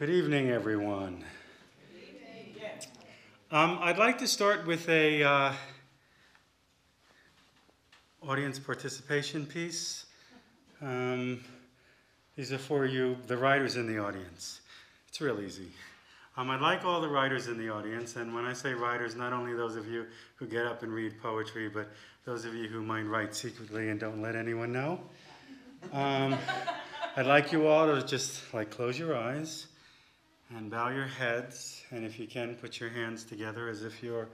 Good evening, everyone. Um, I'd like to start with a uh, audience participation piece. Um, these are for you, the writers in the audience. It's real easy. Um, I'd like all the writers in the audience, and when I say writers, not only those of you who get up and read poetry, but those of you who might write secretly and don't let anyone know. Um, I'd like you all to just like close your eyes and bow your heads, and if you can, put your hands together as if you're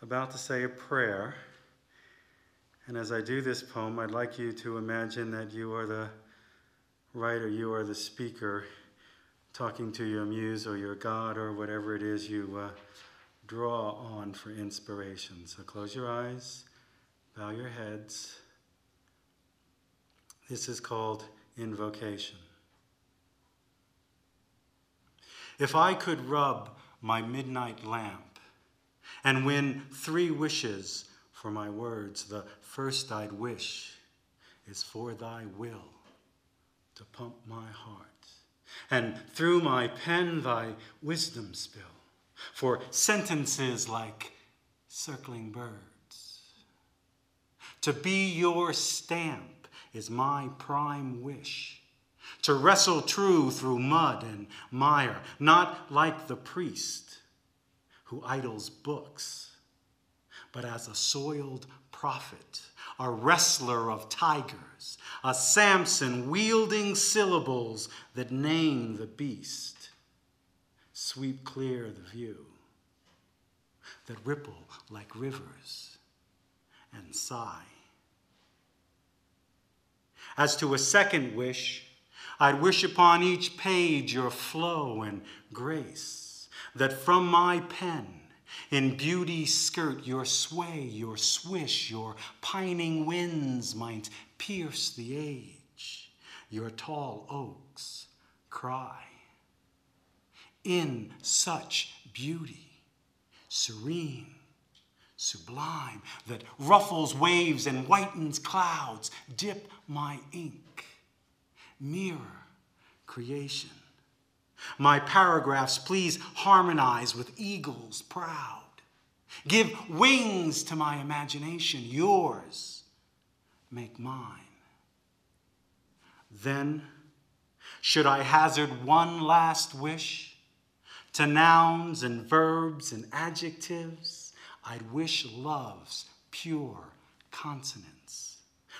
about to say a prayer. And as I do this poem, I'd like you to imagine that you are the writer, you are the speaker, talking to your muse or your God or whatever it is you uh, draw on for inspiration. So close your eyes, bow your heads. This is called invocation. If I could rub my midnight lamp and win three wishes for my words, the first I'd wish is for thy will to pump my heart, and through my pen thy wisdom spill, for sentences like circling birds. To be your stamp is my prime wish to wrestle true through mud and mire, not like the priest who idles books, but as a soiled prophet, a wrestler of tigers, a Samson wielding syllables that name the beast, sweep clear the view that ripple like rivers and sigh. As to a second wish, I'd wish upon each page your flow and grace, that from my pen in beauty skirt your sway, your swish, your pining winds might pierce the age, your tall oaks cry. In such beauty, serene, sublime, that ruffles waves and whitens clouds, dip my ink mirror creation. My paragraphs, please harmonize with eagles proud. Give wings to my imagination, yours make mine. Then, should I hazard one last wish to nouns and verbs and adjectives, I'd wish love's pure consonance.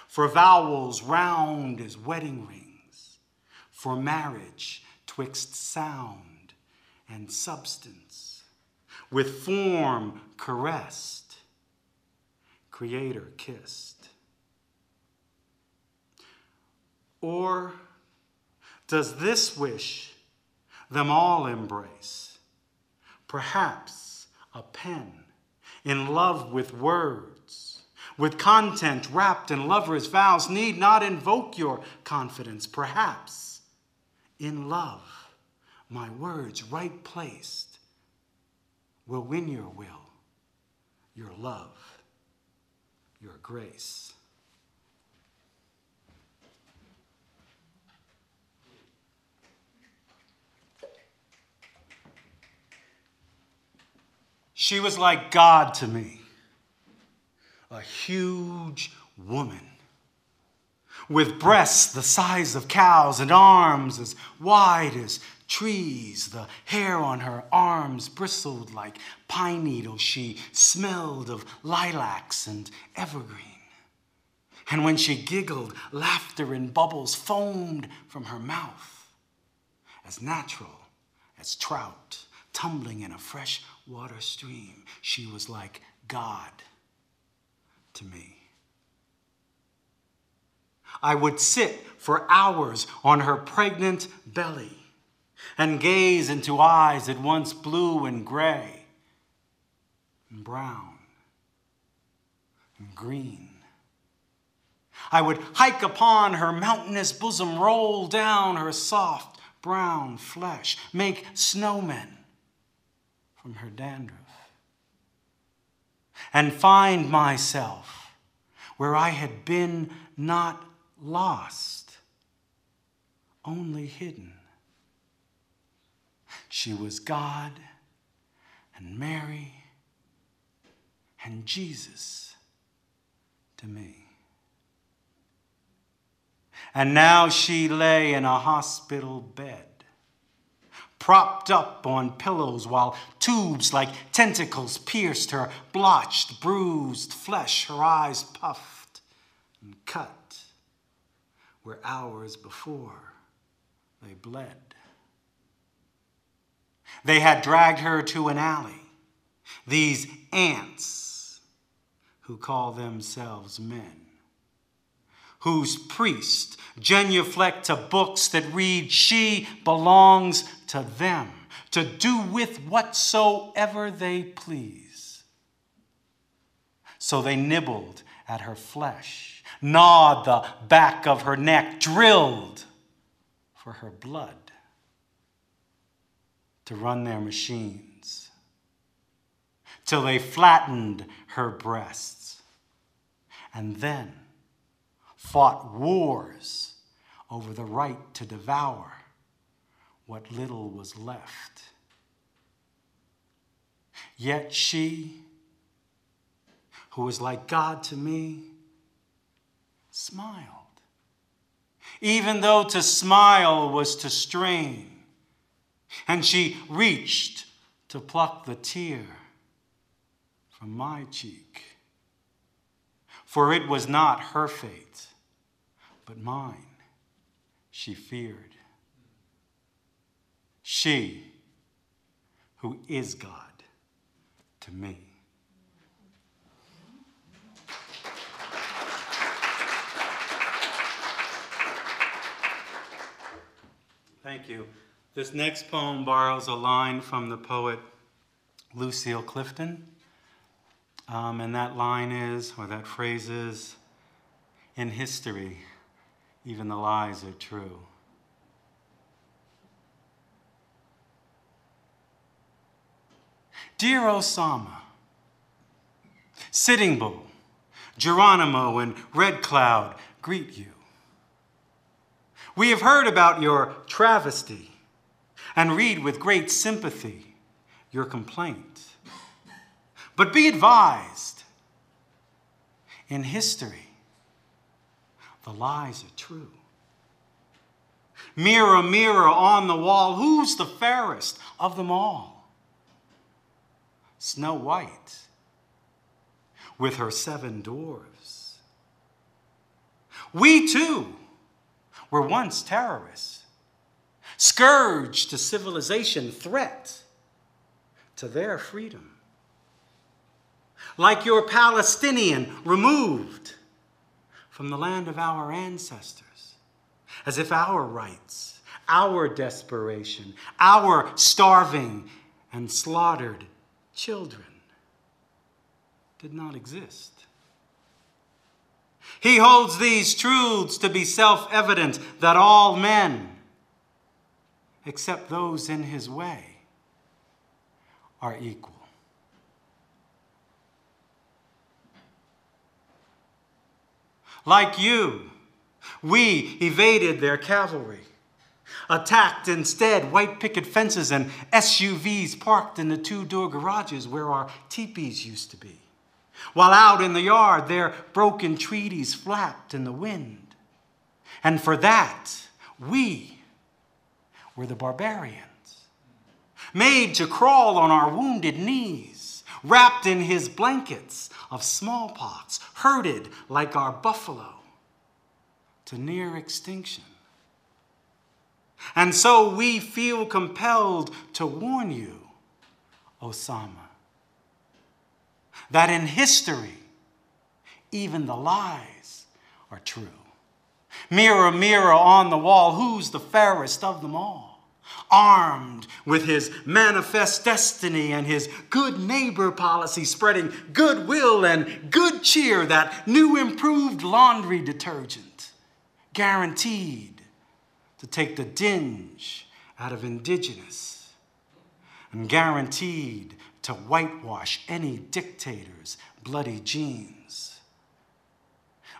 For vowels round as wedding rings for marriage twixt sound and substance, with form caressed, creator kissed? Or does this wish them all embrace? Perhaps a pen in love with words, with content wrapped in lovers' vows, need not invoke your confidence. Perhaps in love, my words right placed will win your will, your love, your grace. She was like God to me, a huge woman with breasts the size of cows and arms as wide as trees. The hair on her arms bristled like pine needles. She smelled of lilacs and evergreen. And when she giggled, laughter in bubbles foamed from her mouth, as natural as trout tumbling in a fresh water stream. She was like God to me. I would sit for hours on her pregnant belly and gaze into eyes at once blue and gray and brown and green. I would hike upon her mountainous bosom, roll down her soft brown flesh, make snowmen from her dandruff, and find myself where I had been not lost, only hidden. she was God and Mary and Jesus to me. And now she lay in a hospital bed, propped up on pillows while tubes like tentacles pierced her blotched, bruised flesh, her eyes puffed and cut where hours before they bled. They had dragged her to an alley. These ants who call themselves men whose priest genuflect to books that read, She belongs to them, to do with whatsoever they please. So they nibbled at her flesh, gnawed the back of her neck, drilled for her blood to run their machines till they flattened her breasts. And then fought wars over the right to devour what little was left. Yet she, who was like God to me, smiled, even though to smile was to strain. And she reached to pluck the tear from my cheek. For it was not her fate but mine, she feared. She, who is God to me. Thank you. This next poem borrows a line from the poet Lucille Clifton. Um, and that line is, or that phrase is, in history, even the lies are true. Dear Osama, Sitting Bull, Geronimo, and Red Cloud greet you. We have heard about your travesty and read with great sympathy your complaint. But be advised, in history, the lies are true. Mirror, mirror on the wall, who's the fairest of them all? Snow White with her seven dwarfs. We too were once terrorists, scourge to civilization, threat to their freedom. Like your Palestinian removed from the land of our ancestors, as if our rights, our desperation, our starving and slaughtered children did not exist. He holds these truths to be self evident that all men, except those in his way, are equal. Like you, we evaded their cavalry, attacked instead white picket fences and SUVs parked in the two door garages where our teepees used to be. While out in the yard, their broken treaties flapped in the wind. And for that, we were the barbarians, made to crawl on our wounded knees, wrapped in his blankets of smallpox, herded like our buffalo to near extinction. And so we feel compelled to warn you, Osama, that in history, even the lies are true. Mirror, mirror on the wall, who's the fairest of them all? armed with his manifest destiny and his good neighbor policy, spreading goodwill and good cheer, that new improved laundry detergent, guaranteed to take the dinge out of indigenous, and guaranteed to whitewash any dictator's bloody jeans.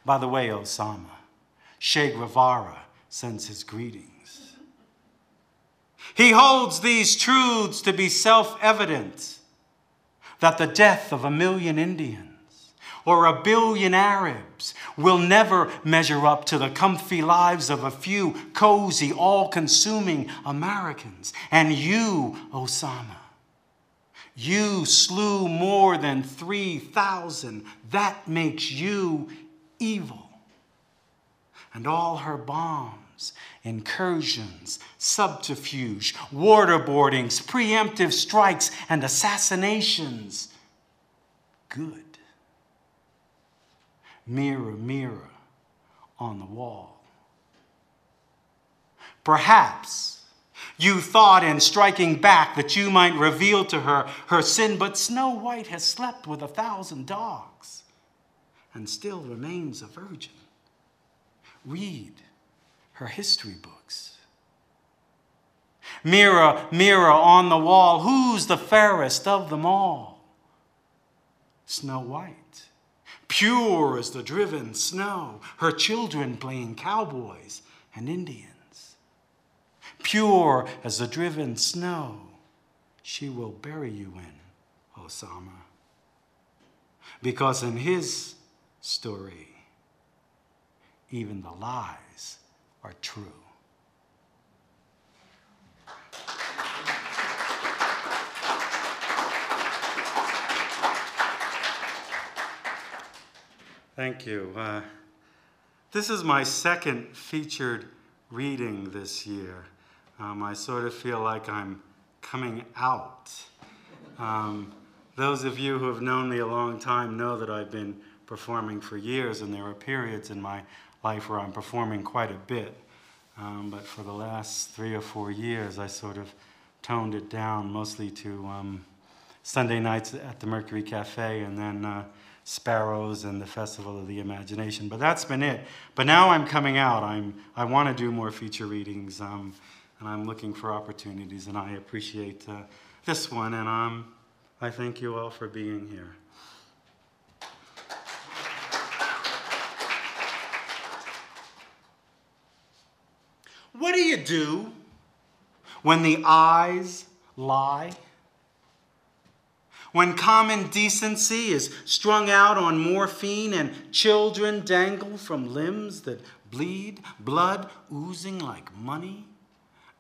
By the way, Osama, Che Guevara sends his greetings. He holds these truths to be self evident that the death of a million Indians or a billion Arabs will never measure up to the comfy lives of a few cozy, all consuming Americans. And you, Osama, you slew more than 3,000. That makes you evil. And all her bombs, incursions, subterfuge, waterboardings, preemptive strikes, and assassinations, good. Mirror, mirror on the wall. Perhaps you thought in striking back that you might reveal to her her sin, but Snow White has slept with a thousand dogs and still remains a virgin. Read her history books. Mirror, mirror on the wall, who's the fairest of them all? Snow White, pure as the driven snow, her children playing cowboys and Indians pure as the driven snow, she will bury you in, Osama. Because in his story, even the lies are true. Thank you. Uh, this is my second featured reading this year um, I sort of feel like I'm coming out. Um, those of you who have known me a long time know that I've been performing for years, and there are periods in my life where I'm performing quite a bit. Um, but for the last three or four years, I sort of toned it down mostly to um, Sunday nights at the Mercury Cafe and then uh, Sparrows and the Festival of the Imagination. But that's been it. But now I'm coming out. I'm, I want to do more feature readings. Um, and I'm looking for opportunities, and I appreciate uh, this one, and um, I thank you all for being here. What do you do when the eyes lie? When common decency is strung out on morphine and children dangle from limbs that bleed, blood oozing like money?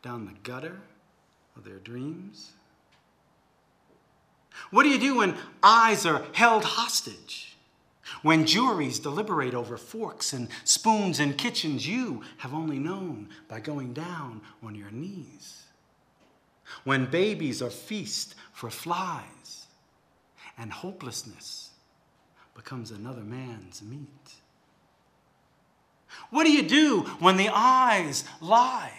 Down the gutter of their dreams? What do you do when eyes are held hostage? When juries deliberate over forks and spoons in kitchens you have only known by going down on your knees? When babies are feast for flies and hopelessness becomes another man's meat? What do you do when the eyes lie?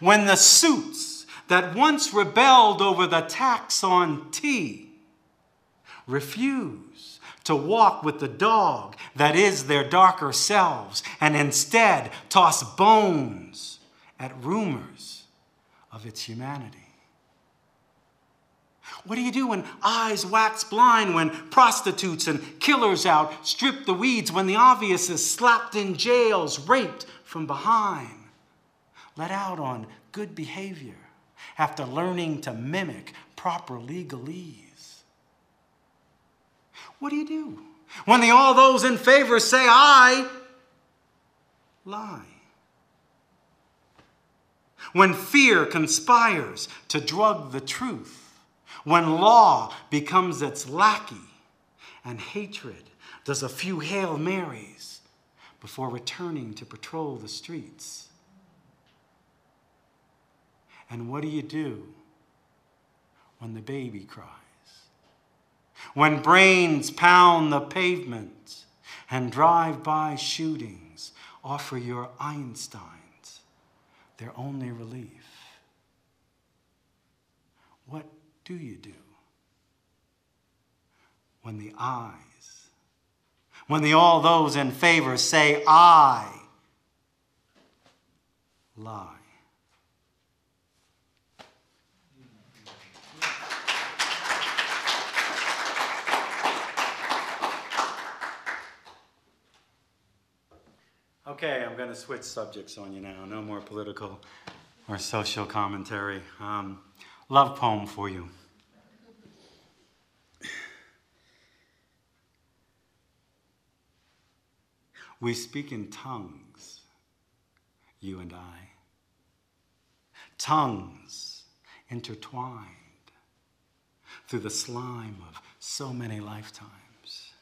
When the suits that once rebelled over the tax on tea refuse to walk with the dog that is their darker selves and instead toss bones at rumors of its humanity. What do you do when eyes wax blind, when prostitutes and killers outstrip the weeds, when the obvious is slapped in jails, raped from behind? Let out on good behavior after learning to mimic proper legalese. What do you do when the, all those in favor say, I lie? When fear conspires to drug the truth, when law becomes its lackey, and hatred does a few Hail Marys before returning to patrol the streets. And what do you do when the baby cries? When brains pound the pavement and drive by shootings offer your Einsteins their only relief? What do you do when the eyes, when the all those in favor say, I lie? Okay, I'm going to switch subjects on you now. No more political or social commentary. Um, love poem for you. We speak in tongues, you and I. Tongues intertwined through the slime of so many lifetimes.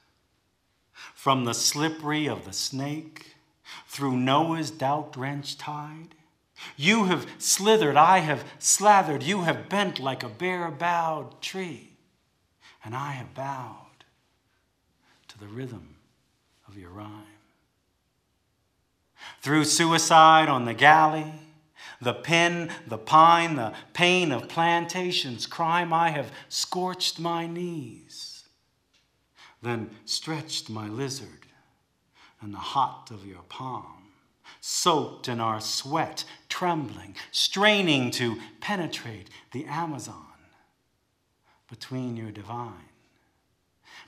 From the slippery of the snake, through Noah's doubt drenched tide, you have slithered, I have slathered, you have bent like a bare bowed tree, and I have bowed to the rhythm of your rhyme. Through suicide on the galley, the pen, the pine, the pain of plantation's crime, I have scorched my knees, then stretched my lizard in the hot of your palm, soaked in our sweat, trembling, straining to penetrate the Amazon between your divine.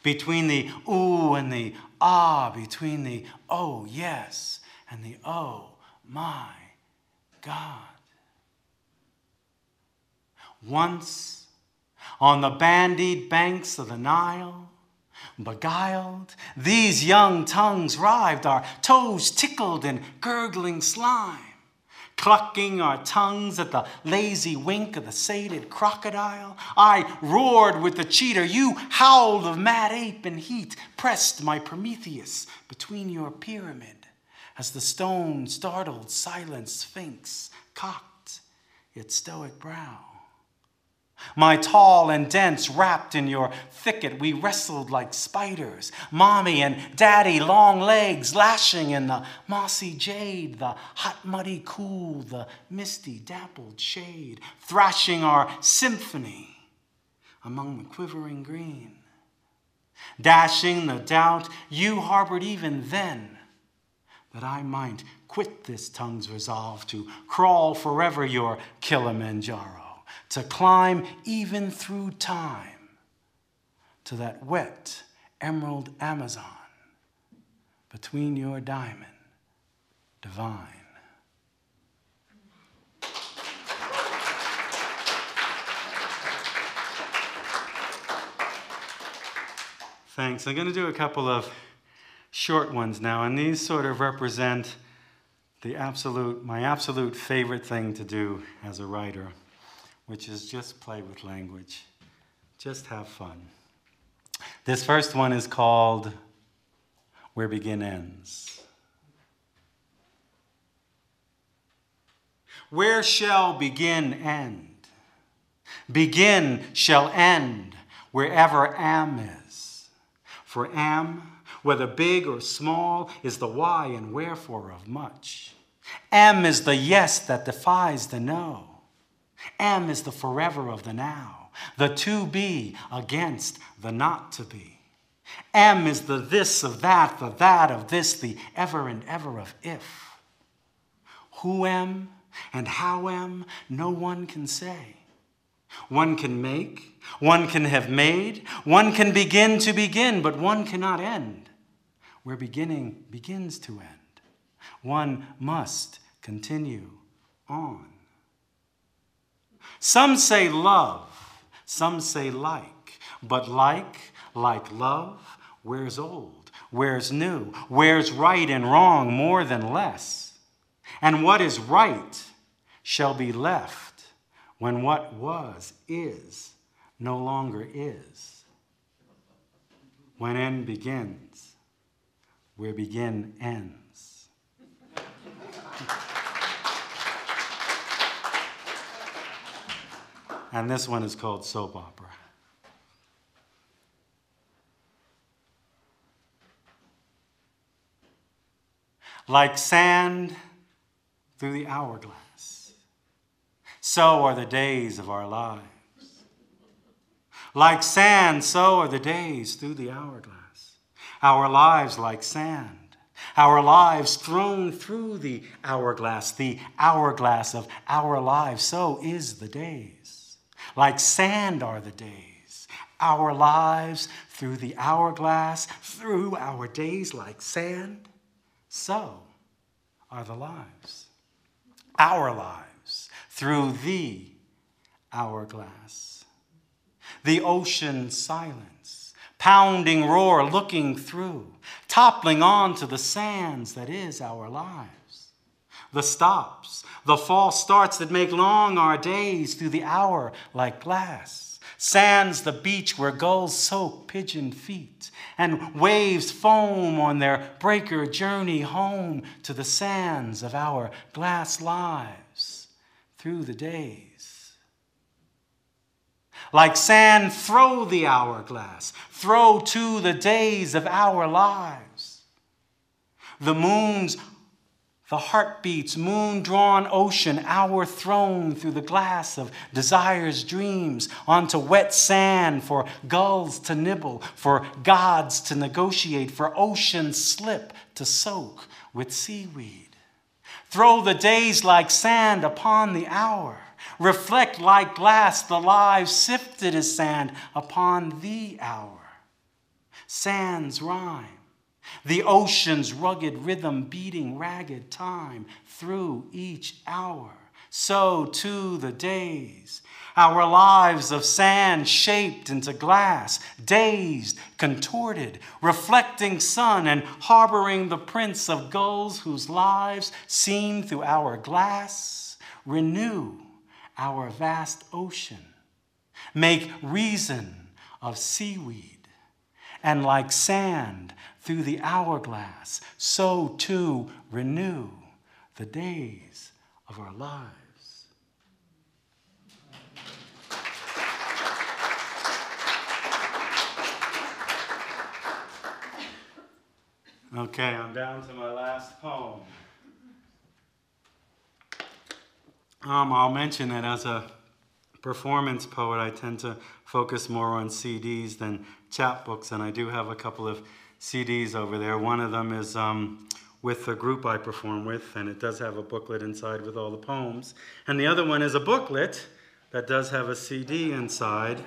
Between the ooh and the ah, between the oh yes and the oh my God. Once on the bandied banks of the Nile, beguiled, these young tongues writhed, our toes tickled in gurgling slime, clucking our tongues at the lazy wink of the sated crocodile. I roared with the cheater, you howled of mad ape in heat, pressed my Prometheus between your pyramid as the stone startled silent sphinx cocked its stoic brow. My tall and dense wrapped in your thicket, we wrestled like spiders, mommy and daddy, long legs lashing in the mossy jade, the hot, muddy cool, the misty, dappled shade, thrashing our symphony among the quivering green. Dashing the doubt you harbored even then that I might quit this tongue's resolve to crawl forever your Kilimanjaro, to climb even through time to that wet emerald Amazon between your diamond divine. Thanks. I'm going to do a couple of short ones now, and these sort of represent the absolute, my absolute favorite thing to do as a writer, which is just play with language, just have fun. This first one is called Where Begin Ends. Where shall begin end? Begin shall end wherever am is. For am whether big or small, is the why and wherefore of much. Am is the yes that defies the no. Am is the forever of the now, the to be against the not to be. M is the this of that, the that of this, the ever and ever of if. Who am and how am, no one can say. One can make, one can have made, one can begin to begin, but one cannot end where beginning begins to end. One must continue on. Some say love, some say like, but like, like love, wears old, wears new, wears right and wrong more than less. And what is right shall be left when what was is no longer is. When end begins, where begin ends. And this one is called Soap Opera. Like sand through the hourglass, so are the days of our lives. Like sand, so are the days through the hourglass our lives like sand, our lives thrown through the hourglass, the hourglass of our lives. So is the days. Like sand are the days. Our lives through the hourglass, through our days like sand. So are the lives. Our lives through the hourglass. The ocean silence, pounding roar looking through, toppling onto the sands that is our lives. The stops, the false starts that make long our days through the hour like glass sands the beach where gulls soak pigeon feet, and waves foam on their breaker journey home to the sands of our glass lives through the days. Like sand, throw the hourglass, throw to the days of our lives. The moon's the heartbeats, moon drawn ocean, our thrown through the glass of desire's dreams, onto wet sand for gulls to nibble, for gods to negotiate, for ocean slip to soak with seaweed. Throw the days like sand upon the hour. Reflect like glass the lives sifted as sand upon the hour. Sands rhyme the ocean's rugged rhythm beating ragged time through each hour. So too the days, our lives of sand shaped into glass, dazed, contorted, reflecting sun and harboring the prints of gulls whose lives, seen through our glass, renew our vast ocean, make reason of seaweed, and like sand, through the hourglass, so too renew the days of our lives. Okay, I'm down to my last poem. Um, I'll mention that as a performance poet, I tend to focus more on CDs than chapbooks, and I do have a couple of CDs over there. One of them is um, with the group I perform with, and it does have a booklet inside with all the poems. And the other one is a booklet that does have a CD inside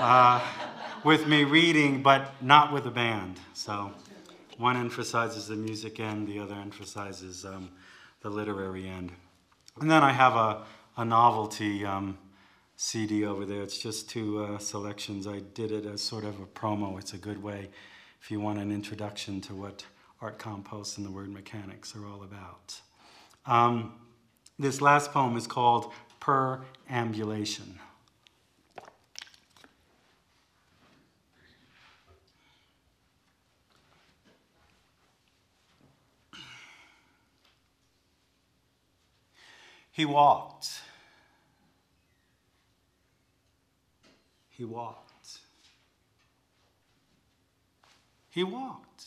uh, with me reading, but not with a band. So one emphasizes the music end, the other emphasizes um, the literary end. And then I have a, a novelty um, CD over there. It's just two uh, selections. I did it as sort of a promo. It's a good way if you want an introduction to what art compost and the word mechanics are all about. Um, this last poem is called Perambulation. He walked. He walked. He walked.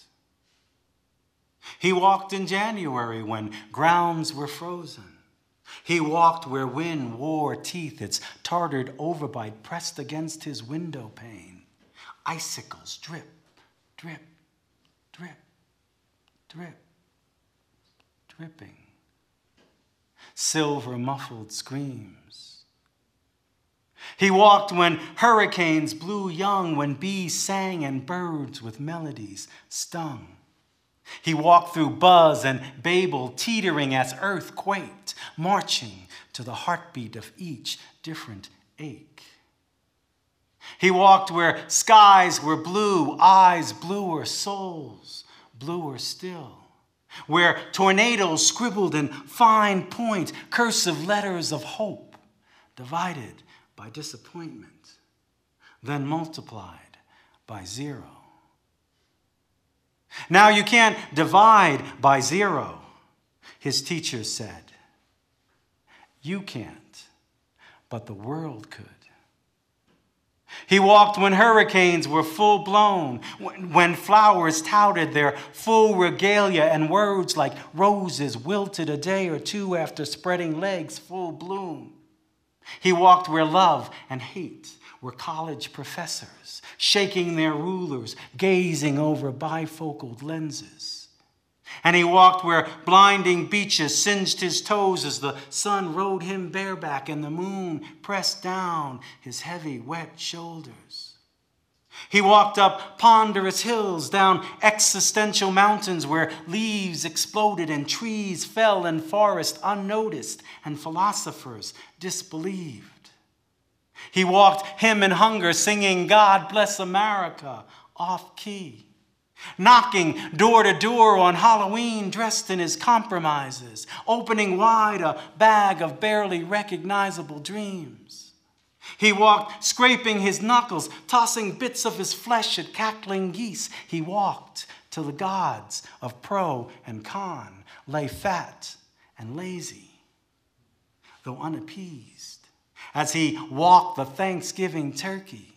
He walked in January when grounds were frozen. He walked where wind wore teeth, its tartared overbite pressed against his window pane. Icicles drip, drip, drip, drip, dripping. Silver muffled screams he walked when hurricanes blew young, when bees sang and birds with melodies stung. He walked through buzz and babel, teetering as earth quaked, marching to the heartbeat of each different ache. He walked where skies were blue, eyes bluer, souls bluer still. Where tornadoes scribbled in fine point cursive letters of hope, divided by disappointment, then multiplied by zero. Now you can't divide by zero, his teacher said. You can't, but the world could. He walked when hurricanes were full blown, when flowers touted their full regalia, and words like roses wilted a day or two after spreading legs full bloom. He walked where love and hate were college professors, shaking their rulers, gazing over bifocal lenses. And he walked where blinding beaches singed his toes as the sun rode him bareback and the moon pressed down his heavy, wet shoulders. He walked up ponderous hills, down existential mountains where leaves exploded and trees fell in forest unnoticed and philosophers disbelieved. He walked hymn and hunger, singing God Bless America off key, knocking door to door on Halloween dressed in his compromises, opening wide a bag of barely recognizable dreams. He walked, scraping his knuckles, tossing bits of his flesh at cackling geese. He walked till the gods of pro and con lay fat and lazy, though unappeased, as he walked the Thanksgiving turkey.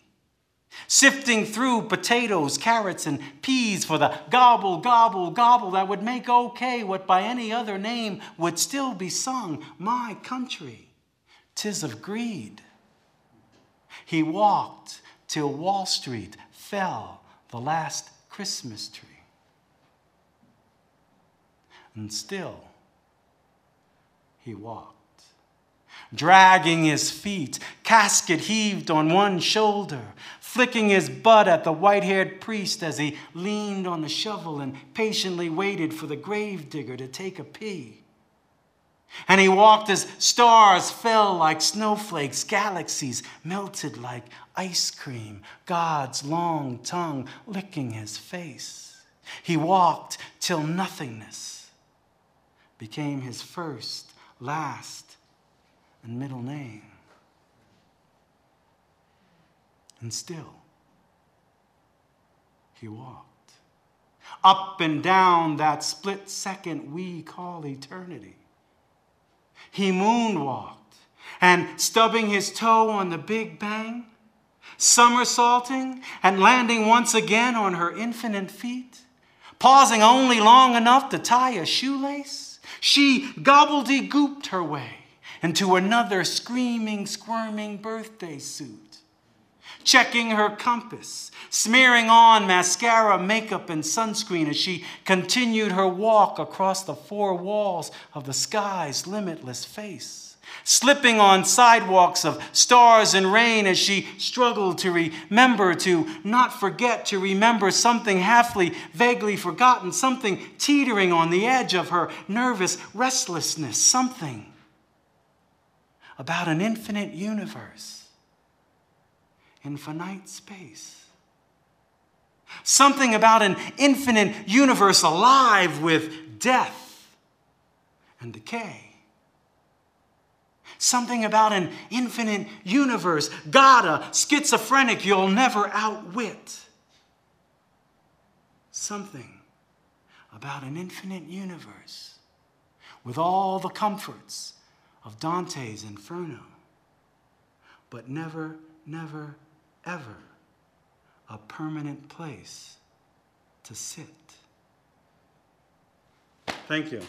Sifting through potatoes, carrots, and peas for the gobble, gobble, gobble that would make okay what by any other name would still be sung My country, tis of greed. He walked till Wall Street fell the last Christmas tree. And still, he walked, dragging his feet, casket heaved on one shoulder, flicking his butt at the white haired priest as he leaned on the shovel and patiently waited for the gravedigger to take a pee. And he walked as stars fell like snowflakes, galaxies melted like ice cream, God's long tongue licking his face. He walked till nothingness became his first, last, and middle name. And still, he walked up and down that split second we call eternity he moonwalked. And stubbing his toe on the Big Bang, somersaulting and landing once again on her infinite feet, pausing only long enough to tie a shoelace, she gobbledygooked her way into another screaming, squirming birthday suit checking her compass, smearing on mascara, makeup, and sunscreen as she continued her walk across the four walls of the sky's limitless face, slipping on sidewalks of stars and rain as she struggled to remember, to not forget, to remember something halfly, vaguely forgotten, something teetering on the edge of her nervous restlessness, something about an infinite universe infinite space. Something about an infinite universe alive with death and decay. Something about an infinite universe, God, a schizophrenic you'll never outwit. Something about an infinite universe with all the comforts of Dante's Inferno, but never, never, ever a permanent place to sit. Thank you.